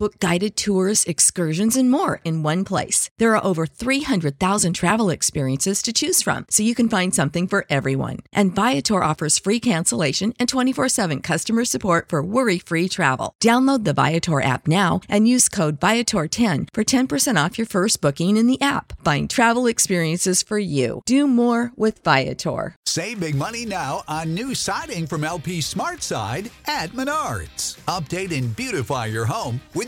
Book guided tours, excursions, and more in one place. There are over 300,000 travel experiences to choose from, so you can find something for everyone. And Viator offers free cancellation and 24 7 customer support for worry free travel. Download the Viator app now and use code Viator10 for 10% off your first booking in the app. Find travel experiences for you. Do more with Viator. Save big money now on new siding from LP Smart Side at Menards. Update and beautify your home with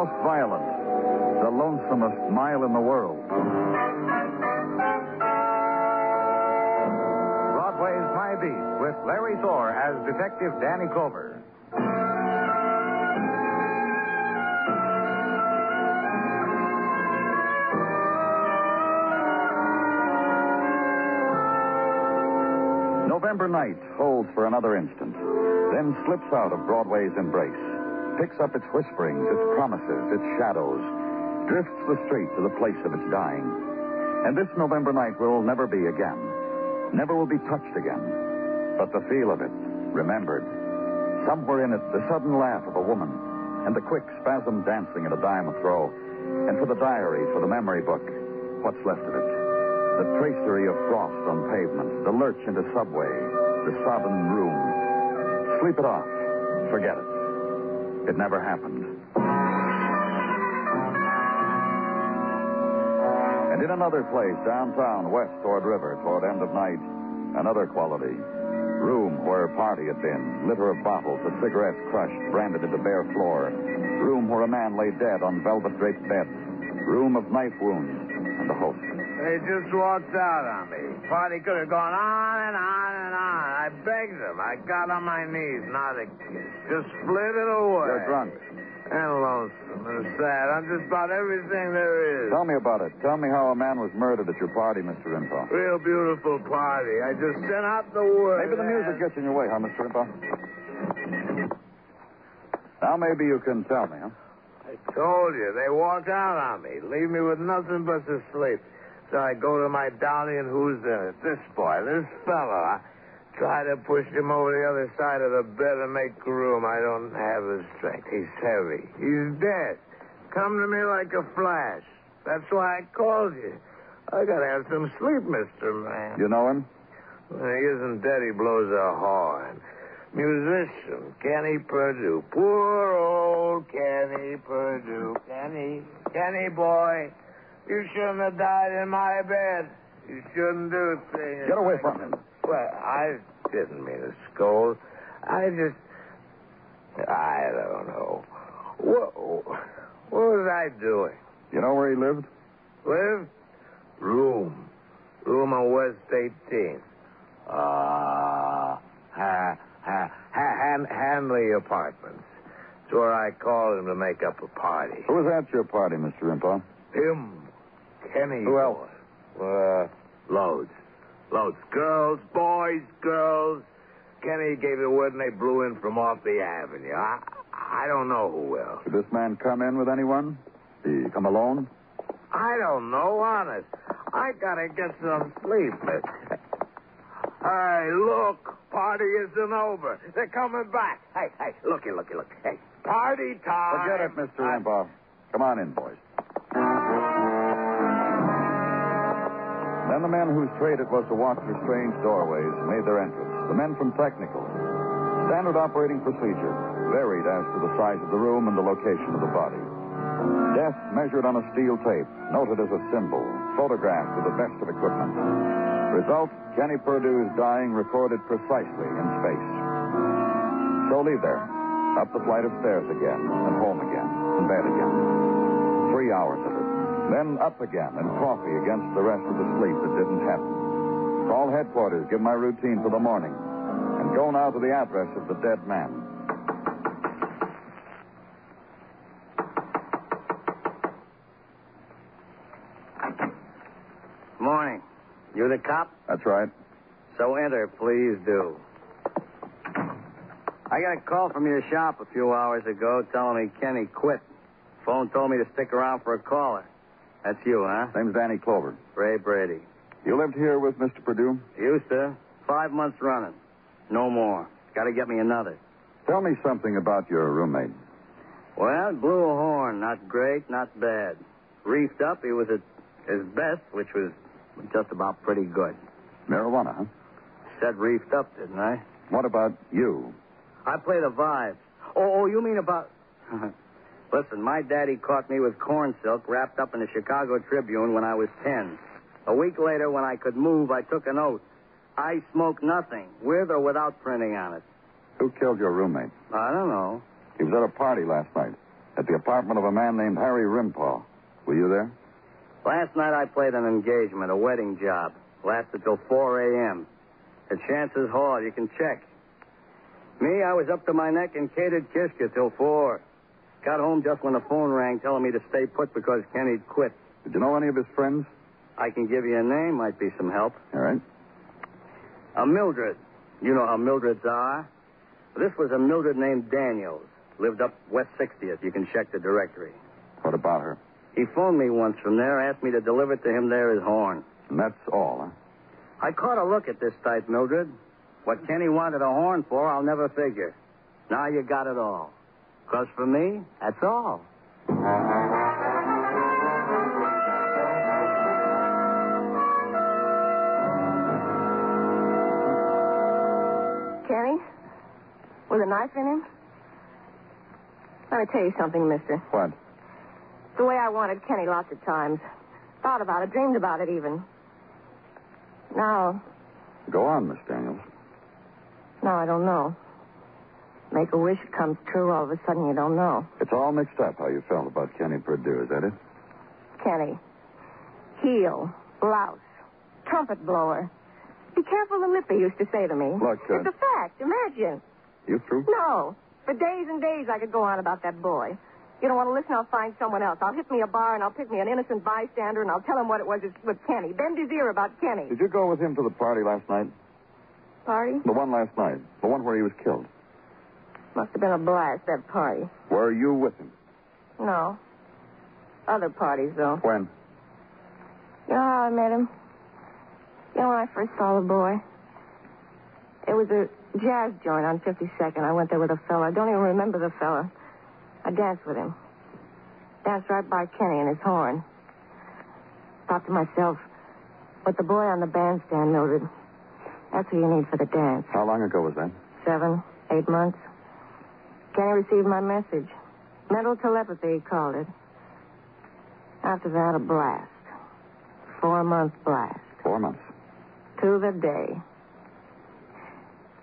Most violent, the lonesomest mile in the world. Broadway's My Beat, with Larry Thor as Detective Danny Clover. November night holds for another instant, then slips out of Broadway's embrace, picks up its whisperings, its promises, its shadows, drifts the street to the place of its dying. And this November night will never be again, never will be touched again. But the feel of it, remembered. Somewhere in it, the sudden laugh of a woman, and the quick spasm dancing at a dime throw. And for the diary, for the memory book, what's left of it? The tracery of frost on pavement, the lurch into subway, the sodden room. Sleep it off. Forget it. It never happened. And in another place, downtown, west toward river, toward end of night, another quality. Room where a party had been, litter of bottles, of cigarettes crushed, branded into bare floor. Room where a man lay dead on velvet draped bed. Room of knife wounds and the host. They just walked out on me. Party could have gone on and on. I begged them. I got on my knees, not a kiss. Just split it away. You're drunk. And lonesome and sad. I'm just about everything there is. Tell me about it. Tell me how a man was murdered at your party, Mr. Info. Real beautiful party. I just sent out the word. Maybe the music gets in your way, huh, Mr. Info? Now maybe you can tell me, huh? I told you. They walked out on me. Leave me with nothing but to sleep. So I go to my dolly and who's in it? This boy, this fella. Try to push him over the other side of the bed and make room. I don't have the strength. He's heavy. He's dead. Come to me like a flash. That's why I called you. I gotta have some sleep, Mister Man. You know him? When he isn't dead, he blows a horn. Musician, Kenny Purdue. Poor old Kenny Purdue. Kenny, Kenny boy, you shouldn't have died in my bed. You shouldn't do things. Get away from him. Well, I didn't mean to scold. I just, I don't know. What, what was I doing? You know where he lived? Live? Room. Room on West 18th. Uh, ha, ha, ha, Han, Hanley Apartments. It's where I called him to make up a party. Who was at your party, Mr. Info? Him, Kenny. Who else? Uh, loads. Loads. Girls, boys, girls. Kenny gave the word and they blew in from off the avenue. I, I don't know who else. Did this man come in with anyone? Did he come alone? I don't know, honest. I gotta get some sleep. Hey, look, party isn't over. They're coming back. Hey, hey, looky, looky, look. Hey, party time. Forget it, Mr. I-. Come on in, boys. Then the men whose trade it was to watch for strange doorways made their entrance. The men from Technical. Standard operating procedure, varied as to the size of the room and the location of the body. Death measured on a steel tape, noted as a symbol, photographed with the best of equipment. Result, Kenny Purdue's dying recorded precisely in space. So leave there, up the flight of stairs again, and home again, and Then up again and coffee against the rest of the sleep that didn't happen. Call headquarters, give my routine for the morning, and go now to the address of the dead man. Morning. You the cop? That's right. So enter, please do. I got a call from your shop a few hours ago telling me Kenny quit. Phone told me to stick around for a caller. That's you, huh? Name's Danny Clover. Ray Brady. You lived here with Mr. Purdue? Used to. Five months running. No more. Got to get me another. Tell me something about your roommate. Well, blew a horn. Not great, not bad. Reefed up, he was at his best, which was just about pretty good. Marijuana, huh? Said reefed up, didn't I? What about you? I play the vibe. Oh, oh, you mean about. Listen, my daddy caught me with corn silk wrapped up in the Chicago Tribune when I was 10. A week later, when I could move, I took an oath. I smoke nothing, with or without printing on it. Who killed your roommate? I don't know. He was at a party last night at the apartment of a man named Harry Rimpaw. Were you there? Last night I played an engagement, a wedding job. Lasted till 4 a.m. At chances Hall, You can check. Me, I was up to my neck in catered kishka till 4. Got home just when the phone rang telling me to stay put because Kenny'd quit. Did you know any of his friends? I can give you a name, might be some help. All right. A Mildred. You know how Mildreds are. This was a Mildred named Daniels. Lived up West 60th. You can check the directory. What about her? He phoned me once from there, asked me to deliver it to him there his horn. And that's all, huh? I caught a look at this type, Mildred. What Kenny wanted a horn for, I'll never figure. Now you got it all. Because for me, that's all. Kenny? With a knife in him? Let me tell you something, mister. What? The way I wanted Kenny lots of times. Thought about it, dreamed about it even. Now, Go on, Miss Daniels. now I don't know. Make a wish it comes true, all of a sudden you don't know. It's all mixed up how you felt about Kenny Purdue, is that it? Kenny. Heel. Blouse. Trumpet blower. Be careful the lip, used to say to me. Look, uh, It's a fact. Imagine. You through? No. For days and days I could go on about that boy. You don't want to listen, I'll find someone else. I'll hit me a bar and I'll pick me an innocent bystander and I'll tell him what it was with Kenny. Bend his ear about Kenny. Did you go with him to the party last night? Party? The one last night. The one where he was killed. Must have been a blast, that party. Were you with him? No. Other parties, though. When? You know how I met him? You know when I first saw the boy? It was a jazz joint on 52nd. I went there with a fella. I don't even remember the fella. I danced with him. Danced right by Kenny and his horn. Thought to myself, with the boy on the bandstand, Mildred, that's who you need for the dance. How long ago was that? Seven, eight months. Kenny received my message. Mental telepathy, he called it. After that, a blast. Four month blast. Four months. To the day.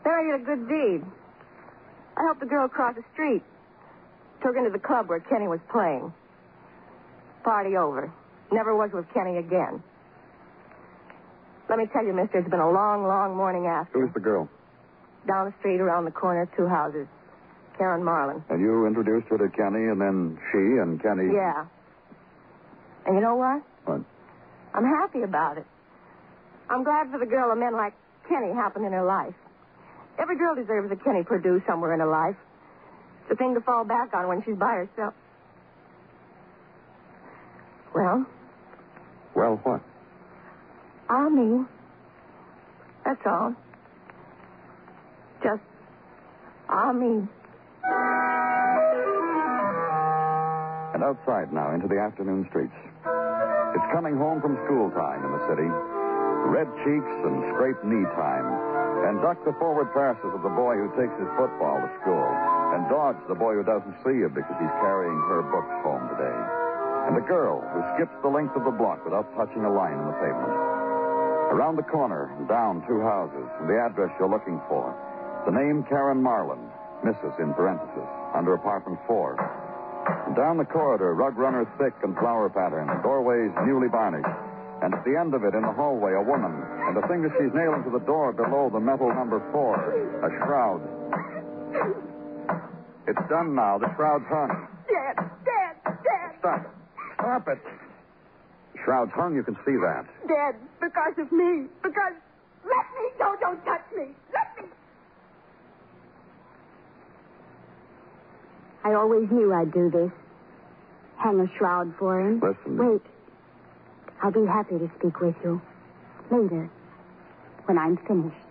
Then I did a good deed. I helped a girl across the street. Took her into the club where Kenny was playing. Party over. Never was with Kenny again. Let me tell you, mister, it's been a long, long morning after. Who's the girl? Down the street, around the corner, two houses. Karen Marlin. And you introduced her to Kenny, and then she and Kenny. Yeah. And you know what? What? I'm happy about it. I'm glad for the girl of men like Kenny happen in her life. Every girl deserves a Kenny Purdue somewhere in her life. It's a thing to fall back on when she's by herself. Well, Well, what? I me. That's all. Just I me. And outside now into the afternoon streets. It's coming home from school time in the city. Red cheeks and scraped knee time. And duck the forward passes of the boy who takes his football to school. And dodge the boy who doesn't see you because he's carrying her books home today. And the girl who skips the length of the block without touching a line in the pavement. Around the corner, down two houses, and the address you're looking for. The name Karen Marlin, Mrs. in parenthesis, under apartment four. Down the corridor, rug runner thick and flower pattern, doorways newly varnished. And at the end of it, in the hallway, a woman. And the finger she's nailing to the door below the metal number four, a shroud. It's done now. The shroud's hung. Dad, Dad, Dad. Stop it. Stop it. Shroud's hung, you can see that. Dad, because of me. Because. Let me go. Don't touch me. I always knew I'd do this. Hang a shroud for him. Listen. Wait. I'll be happy to speak with you. Later. When I'm finished.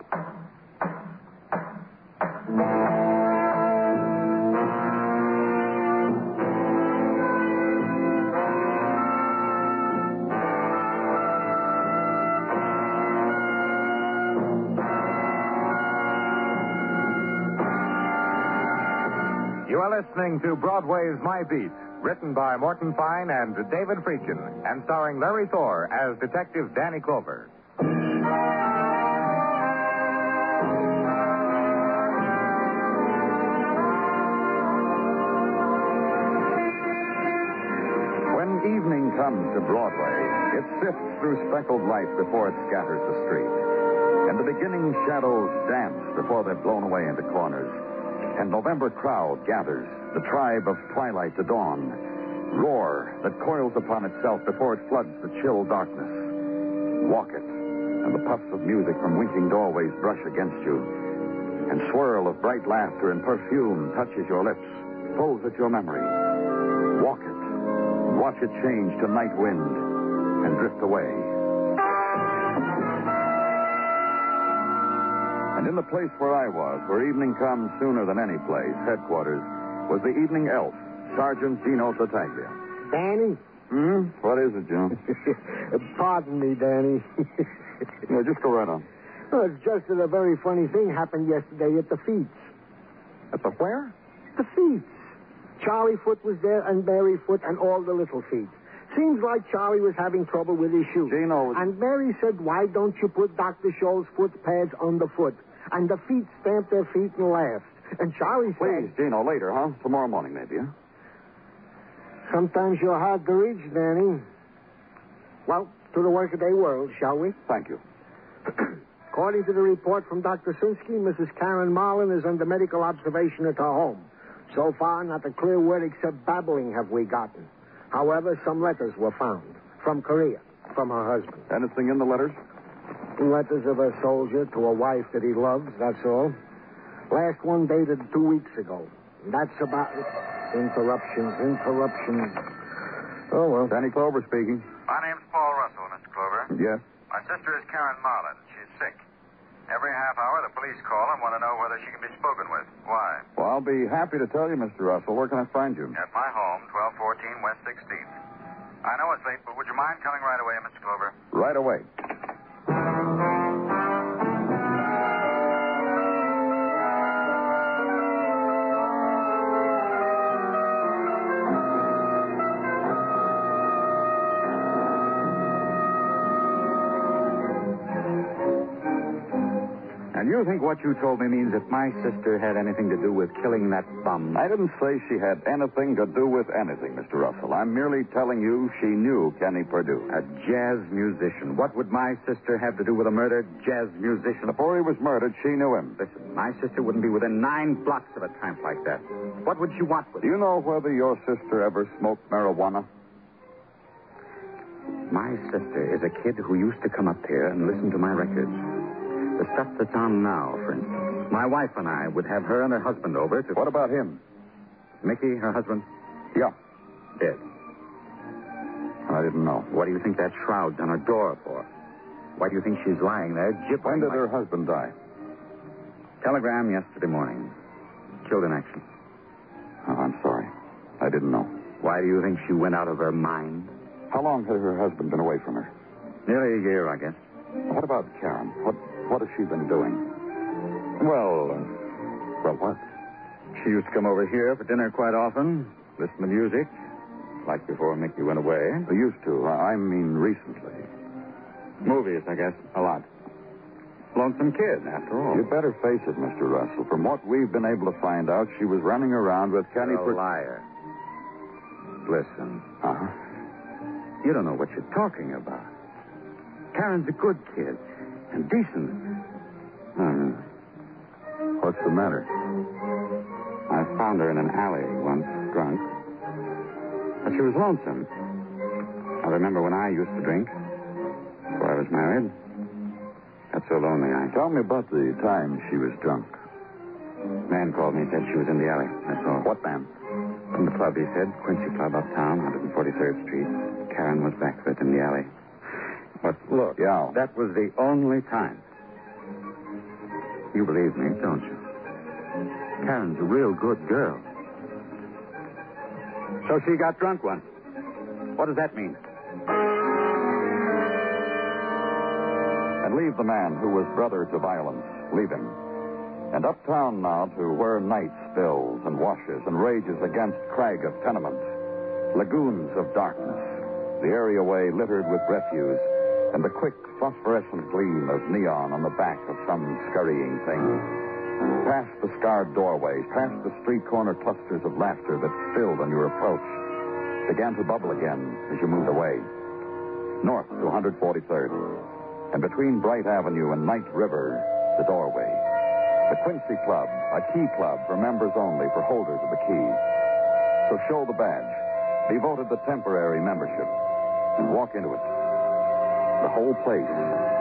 Listening to Broadway's My Beat, written by Morton Fine and David Friedkin, and starring Larry Thor as Detective Danny Clover. When evening comes to Broadway, it sifts through speckled light before it scatters the street. And the beginning shadows dance before they're blown away into corners. And November crowd gathers, the tribe of twilight to dawn. Roar that coils upon itself before it floods the chill darkness. Walk it, and the puffs of music from winking doorways brush against you. And swirl of bright laughter and perfume touches your lips, pulls at your memory. Walk it. Watch it change to night wind and drift away. And in the place where I was, where evening comes sooner than any place, headquarters, was the evening elf, Sergeant Gino Tartaglia. Danny? Hmm? What is it, Joe? Pardon me, Danny. no, just go right on. oh, it's just that a very funny thing happened yesterday at the feats. At the where? The feats. Charlie Foot was there and Mary Foot and all the little feet. Seems like Charlie was having trouble with his shoe. Gino was... And Mary said, why don't you put Dr. Scholl's foot pads on the foot? And the feet stamped their feet and laughed. And Charlie Please, Gino, later, huh? Tomorrow morning, maybe, huh? sometimes you're hard to reach, Danny. Well, to the workaday world, shall we? Thank you. According to the report from Dr. Sinsky, Mrs. Karen Marlin is under medical observation at her home. So far, not a clear word except babbling have we gotten. However, some letters were found from Korea, from her husband. Anything in the letters? Letters of a soldier to a wife that he loves, that's all. Last one dated two weeks ago. That's about it. Interruptions, interruptions. Oh, well. Danny Clover speaking. My name's Paul Russell, Mr. Clover. Yes? My sister is Karen Marlin. She's sick. Every half hour, the police call and want to know whether she can be spoken with. Why? Well, I'll be happy to tell you, Mr. Russell. Where can I find you? At my home, 1214 West 16th. I know it's late, but would you mind coming right away, Mr. Clover? Right away. What you told me means that my sister had anything to do with killing that bum? I didn't say she had anything to do with anything, Mr. Russell. I'm merely telling you she knew Kenny Purdue. A jazz musician. What would my sister have to do with a murdered jazz musician? Before he was murdered, she knew him. Listen, my sister wouldn't be within nine blocks of a tramp like that. What would she want with Do you know whether your sister ever smoked marijuana? My sister is a kid who used to come up here and listen to my records. The stuff that's on now, for instance. My wife and I would have her and her husband over to. What about him? Mickey, her husband? Yeah. Dead. I didn't know. What do you think that shroud's on her door for? Why do you think she's lying there, When did like- her husband die? Telegram yesterday morning. Killed in action. Oh, I'm sorry. I didn't know. Why do you think she went out of her mind? How long had her husband been away from her? Nearly a year, I guess. What about Karen? What what has she been doing? Well, uh, Well, what? she used to come over here for dinner quite often, listen to music, like before Mickey went away. I used to. I mean recently. Movies, I guess, a lot. Lonesome kid, after all. You'd better face it, Mr. Russell. From what we've been able to find out, she was running around with Kenny You're a liar. listen. Uh-huh. You don't know what you're talking about. Karen's a good kid and decent. Hmm. What's the matter? I found her in an alley once, drunk. But she was lonesome. I remember when I used to drink before I was married. Got so lonely I. Tell me about the time she was drunk. Man called me, said she was in the alley. That's all. What man? From the club, he said. Quincy Club uptown, 143rd Street. Karen was back with in the alley. But look, Yeah. that was the only time. You believe me, don't you? Karen's a real good girl. So she got drunk once. What does that mean? And leave the man who was brother to violence. Leave him. And uptown now to where night spills and washes and rages against crag of tenements. Lagoons of darkness. The areaway littered with refuse and the quick phosphorescent gleam of neon on the back of some scurrying thing. Past the scarred doorways, past the street corner clusters of laughter that stilled on your approach, began to bubble again as you moved away. North to 143rd. And between Bright Avenue and Night River, the doorway. The Quincy Club, a key club for members only, for holders of the key. So show the badge, be voted the temporary membership, and walk into it. The whole place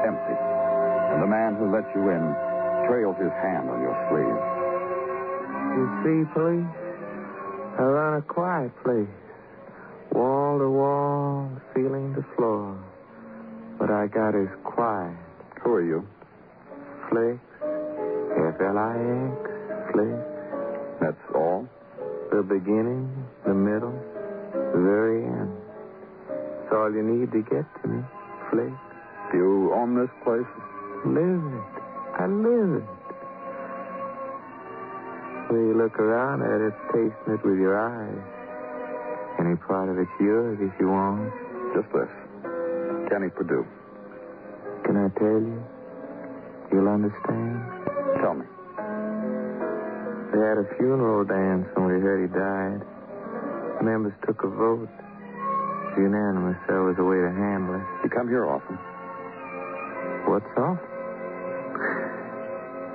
empty. And the man who let you in trails his hand on your sleeve. You see, police? I run a quiet place. Wall to wall, ceiling to floor. But I got as quiet. Who are you? Flix. F-L-I-X. Flix. That's all? The beginning, the middle, the very end. It's all you need to get to me. Do you own this place? Live it. I live it. When you look around at it, tasting it with your eyes. Any part of it's yours if you want. Just this. Kenny Purdue. Can I tell you? You'll understand. Tell me. We had a funeral dance when we heard he died. Members took a vote. Unanimous. That was the way to handle it. You come here often. What's off?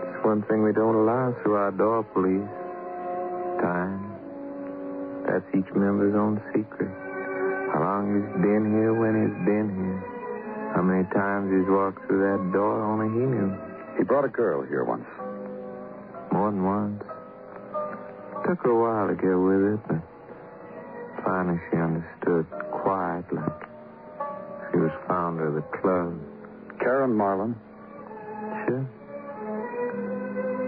It's one thing we don't allow through our door police. Time. That's each member's own secret. How long he's been here, when he's been here. How many times he's walked through that door, only he knew. He brought a girl here once. More than once. Took her a while to get with it, but finally she understood quietly. She was founder of the club. Karen Marlin. Sure.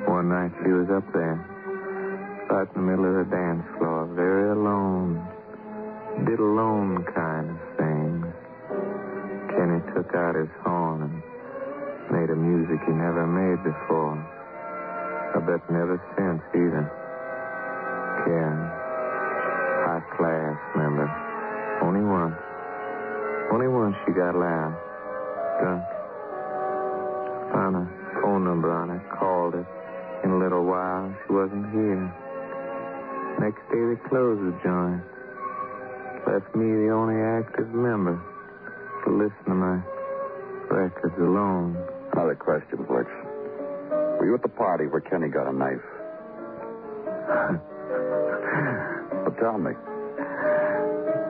One night she was up there, right in the middle of the dance floor, very alone. Did alone kind of things. Kenny took out his horn and made a music he never made before. I bet never since either. Karen, high class Only once she got loud. Drunk. Found a phone number on it, called it. In a little while, she wasn't here. Next day, they closed the joint. Left me the only active member to listen to my records alone. Another question, Blix. Were you at the party where Kenny got a knife? well, tell me.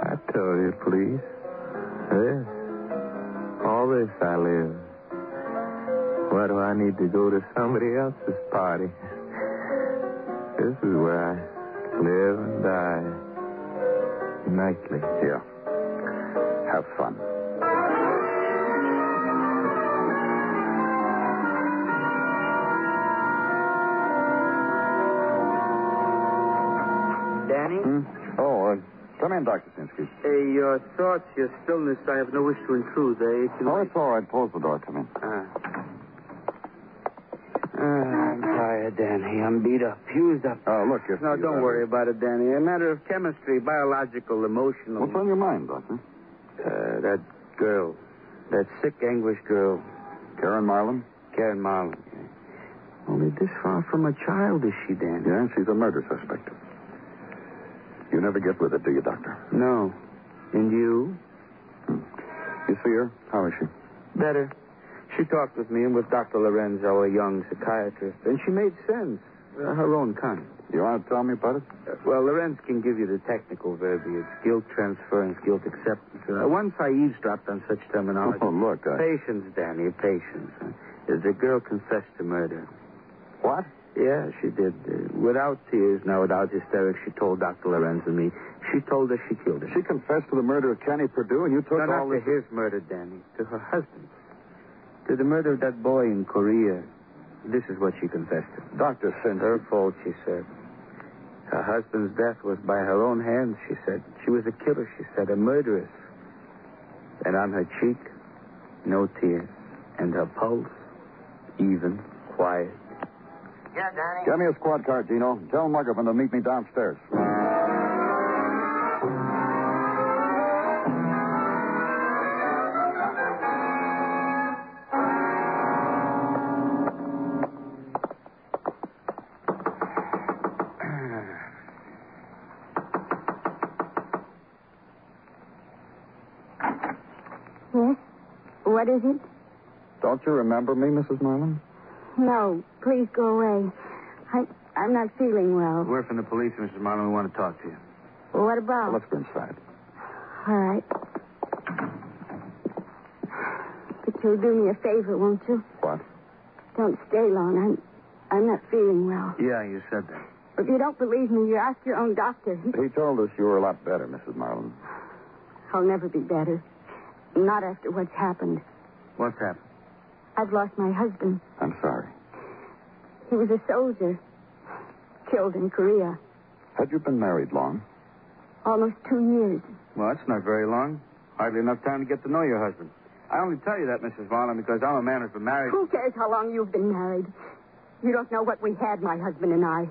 I told you, please. This. All this I live. Why do I need to go to somebody else's party? This is where I live and die. Nightly. Here. Have fun. Danny? Hmm? Come in, Dr. Sinsky. Hey, your thoughts, your stillness, I have no wish to intrude. They can Oh, it's all right. Close the door. Come in. Ah. Ah, I'm tired, Danny. I'm beat up, fused up. Oh, look, if No, you, don't uh, worry about it, Danny. A matter of chemistry, biological, emotional. What's on your mind, Doctor? Uh, that girl. That sick, anguished girl. Karen Marlin? Karen Marlin. Only this far from a child is she, Danny. Yeah, she's a murder suspect. You never get with it, do you, Doctor? No. And you? You see her? How is she? Better. She talked with me and with Dr. Lorenzo, a young psychiatrist, and she made sense. Uh, her own kind. You want to tell me about it? Uh, well, Lorenz can give you the technical verbiage guilt transfer and guilt acceptance. Uh, once I eavesdropped on such terminology. Oh, look, I... Patience, Danny, patience. Uh, the girl confessed to murder. What? Yeah, she did. Uh, without tears, now without hysterics, she told Dr. Lorenz and me. She told us she killed her. She confessed to the murder of Kenny Purdue, and you took no, all not this... to his murder, Danny. To her husband. To the murder of that boy in Korea. This is what she confessed to. Dr. Sin. Her fault, she said. Her husband's death was by her own hands, she said. She was a killer, she said, a murderess. And on her cheek, no tears. And her pulse, even, quiet. Yeah, Danny. Get me a squad car, Gino. Tell Muggavan to meet me downstairs. Yes? What is it? Don't you remember me, Mrs. Marlin? No, please go away. I, I'm not feeling well. We're from the police, Mrs. Marlin. We want to talk to you. Well, what about? Well, let's go inside. All right. But you'll do me a favor, won't you? What? Don't stay long. I'm, I'm not feeling well. Yeah, you said that. If you don't believe me, you ask your own doctor. He- He told us you were a lot better, Mrs. Marlin. I'll never be better. Not after what's happened. What's happened? I've lost my husband. I'm sorry. He was a soldier. Killed in Korea. Had you been married long? Almost two years. Well, that's not very long. Hardly enough time to get to know your husband. I only tell you that, Mrs. Marlin, because I'm a man who's been married. Who cares how long you've been married? You don't know what we had, my husband and I.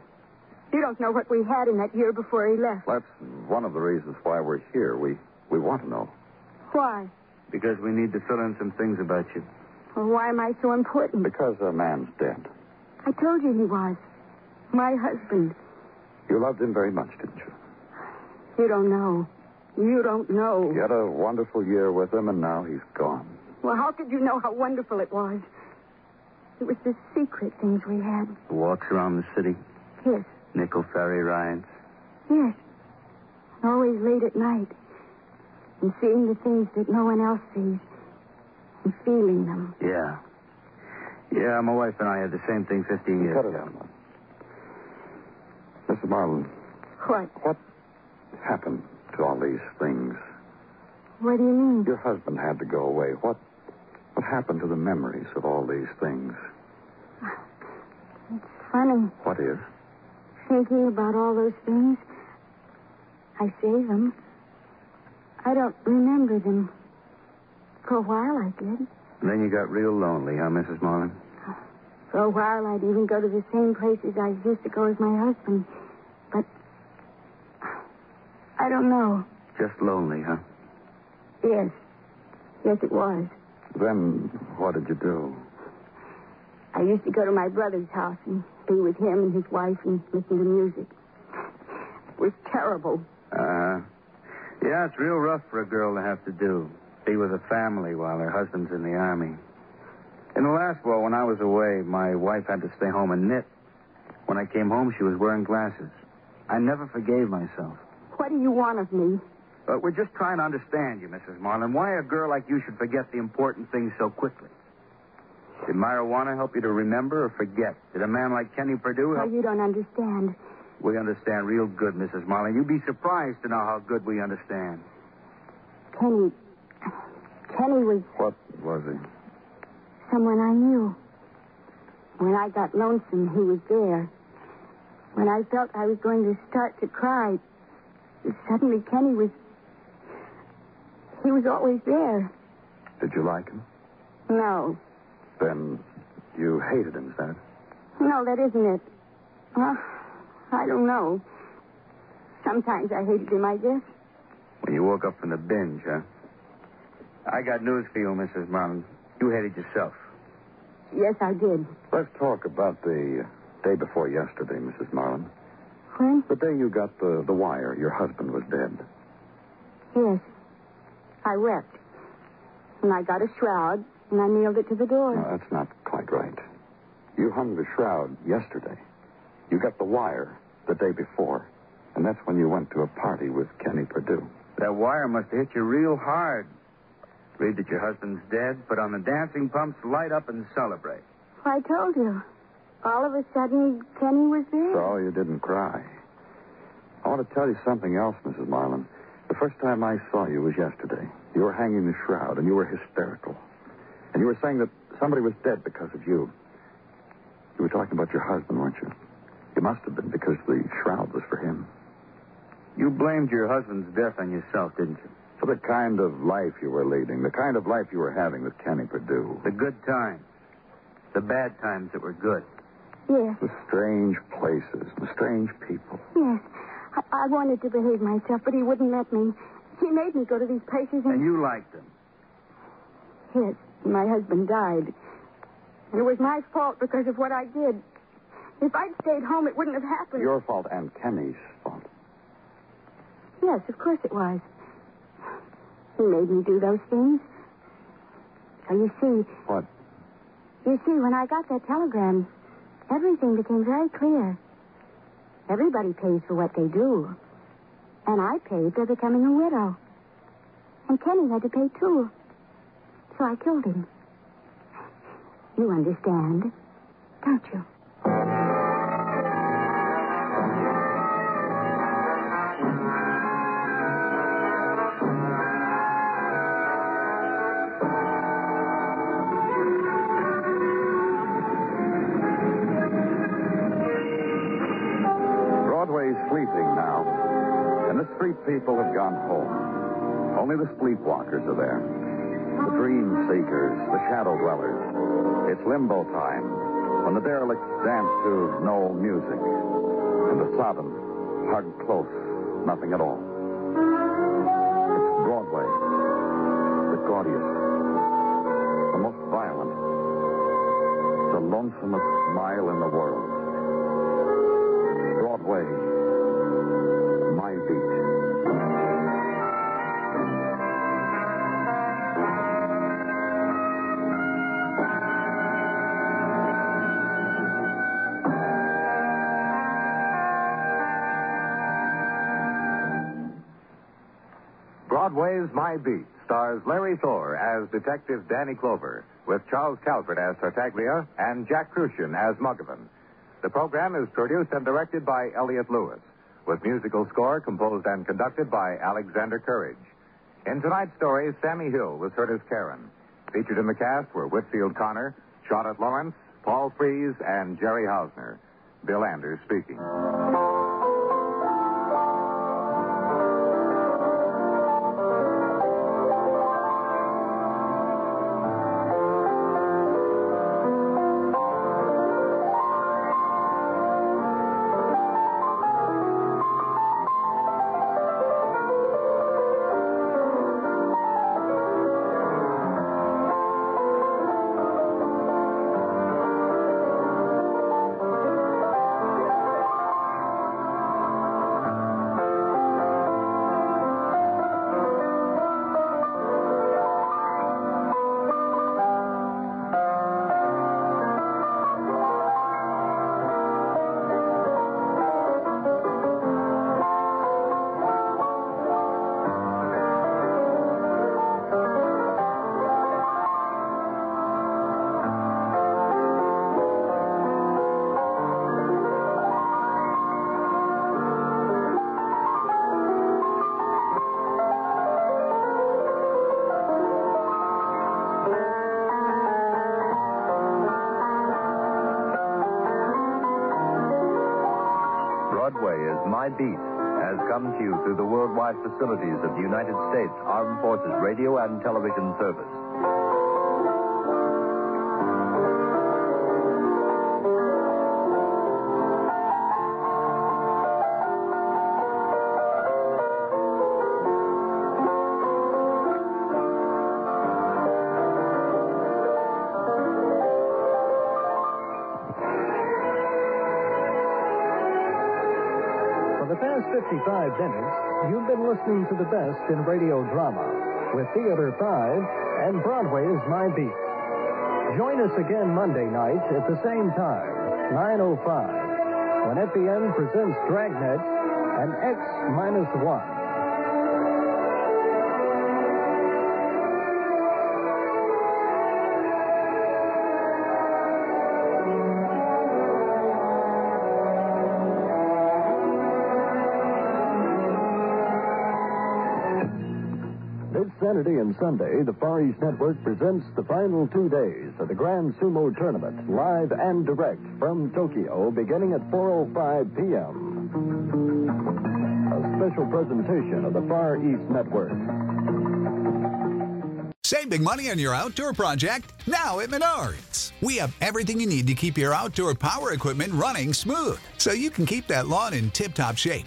You don't know what we had in that year before he left. That's one of the reasons why we're here. We we want to know. Why? Because we need to fill in some things about you. Well, why am I so important? Because a man's dead. I told you he was. My husband. You loved him very much, didn't you? You don't know. You don't know. You had a wonderful year with him, and now he's gone. Well, how could you know how wonderful it was? It was the secret things we had. Walks around the city. Yes, Nickel ferry rides. yes. Always late at night. And seeing the things that no one else sees. And feeling them. Yeah. Yeah, my wife and I had the same thing 15 years Cut it ago. out. Mrs. Marlin, What? what happened to all these things? What do you mean? Your husband had to go away. What what happened to the memories of all these things? It's funny. What is? Thinking about all those things. I say them. I don't remember them. For a while I did. And Then you got real lonely, huh, Mrs. Marlin? For a while I'd even go to the same places I used to go with my husband. But I don't know. Just lonely, huh? Yes. Yes, it was. Then what did you do? I used to go to my brother's house and be with him and his wife and listen to music. It was terrible. Uh, yeah, it's real rough for a girl to have to do. Be with a family while her husband's in the army. In the last war, when I was away, my wife had to stay home and knit. When I came home, she was wearing glasses. I never forgave myself. What do you want of me? But we're just trying to understand you, Mrs. Marlin. Why a girl like you should forget the important things so quickly. Did marijuana help you to remember or forget? Did a man like Kenny Purdue Oh, help? you don't understand. We understand real good, Mrs. Marlin. You'd be surprised to know how good we understand. Kenny. Kenny was What was he? someone I knew. When I got lonesome, he was there. When I felt I was going to start to cry, suddenly Kenny was. He was always there. Did you like him? No. Then you hated him, is that? it? No, that isn't it. Well, I don't know. Sometimes I hated him, I guess. When you woke up from the binge, huh? I got news for you, Mrs. Marlin. You hated yourself. Yes, I did. Let's talk about the day before yesterday, Mrs. Marlin. When? The day you got the, the wire, your husband was dead. Yes. I wept. And I got a shroud, and I nailed it to the door. No, that's not quite right. You hung the shroud yesterday. You got the wire the day before. And that's when you went to a party with Kenny Purdue. That wire must have hit you real hard. Read that your husband's dead, put on the dancing pumps, light up, and celebrate. I told you. All of a sudden, Kenny was there. So you didn't cry. I want to tell you something else, Mrs. Marlin. The first time I saw you was yesterday. You were hanging the shroud, and you were hysterical. And you were saying that somebody was dead because of you. You were talking about your husband, weren't you? You must have been because the shroud was for him. You blamed your husband's death on yourself, didn't you? For the kind of life you were leading, the kind of life you were having with Kenny Purdue. The good times. The bad times that were good. Yes, The strange places, the strange people. yes. I, I wanted to behave myself, but he wouldn't let me. He made me go to these places and... And you liked them. Yes, my husband died. And it was my fault because of what I did. If I'd stayed home, it wouldn't have happened. Your fault and Kenny's fault. Yes, of course it was. He made me do those things. So you see, What? you see, when I got that telegram, everything became very clear. Everybody pays for what they do. And I paid for becoming a widow. And Kenny had to pay too. So I killed him. You understand, don't you? Street people have gone home. Only the sleepwalkers are there. The dream seekers, the shadow dwellers. It's limbo time, when the derelicts dance to no music, and the sodden hug close, nothing at all. It's Broadway, the gaudiest, the most violent, the lonesomest smile in the world. Broadway, My Beat stars Larry Thor as Detective Danny Clover, with Charles Calvert as Tartaglia and Jack Kruschen as Muggavan. The program is produced and directed by Elliott Lewis, with musical score composed and conducted by Alexander Courage. In tonight's story, Sammie Hill was heard as Karen. Featured in the cast were Whitfield Connor, Charlotte Lawrence, Paul Frees, and Jerry Hausner. Bill Anders speaking. My Beat has come to you through the worldwide facilities of the United States Armed Forces Radio and Television Service. listening to the best in radio drama with Theater 5 and Broadway's My Beat. Join us again Monday night at the same time, 9.05, when FBN presents Dragnet and X-1. Saturday and Sunday, the Far East Network presents the final two days of the Grand Sumo Tournament, live and direct from Tokyo, beginning at 4.05 p.m. A special presentation of the Far East Network. Save big money on your outdoor project now at Menards. We have everything you need to keep your outdoor power equipment running smooth so you can keep that lawn in tip top shape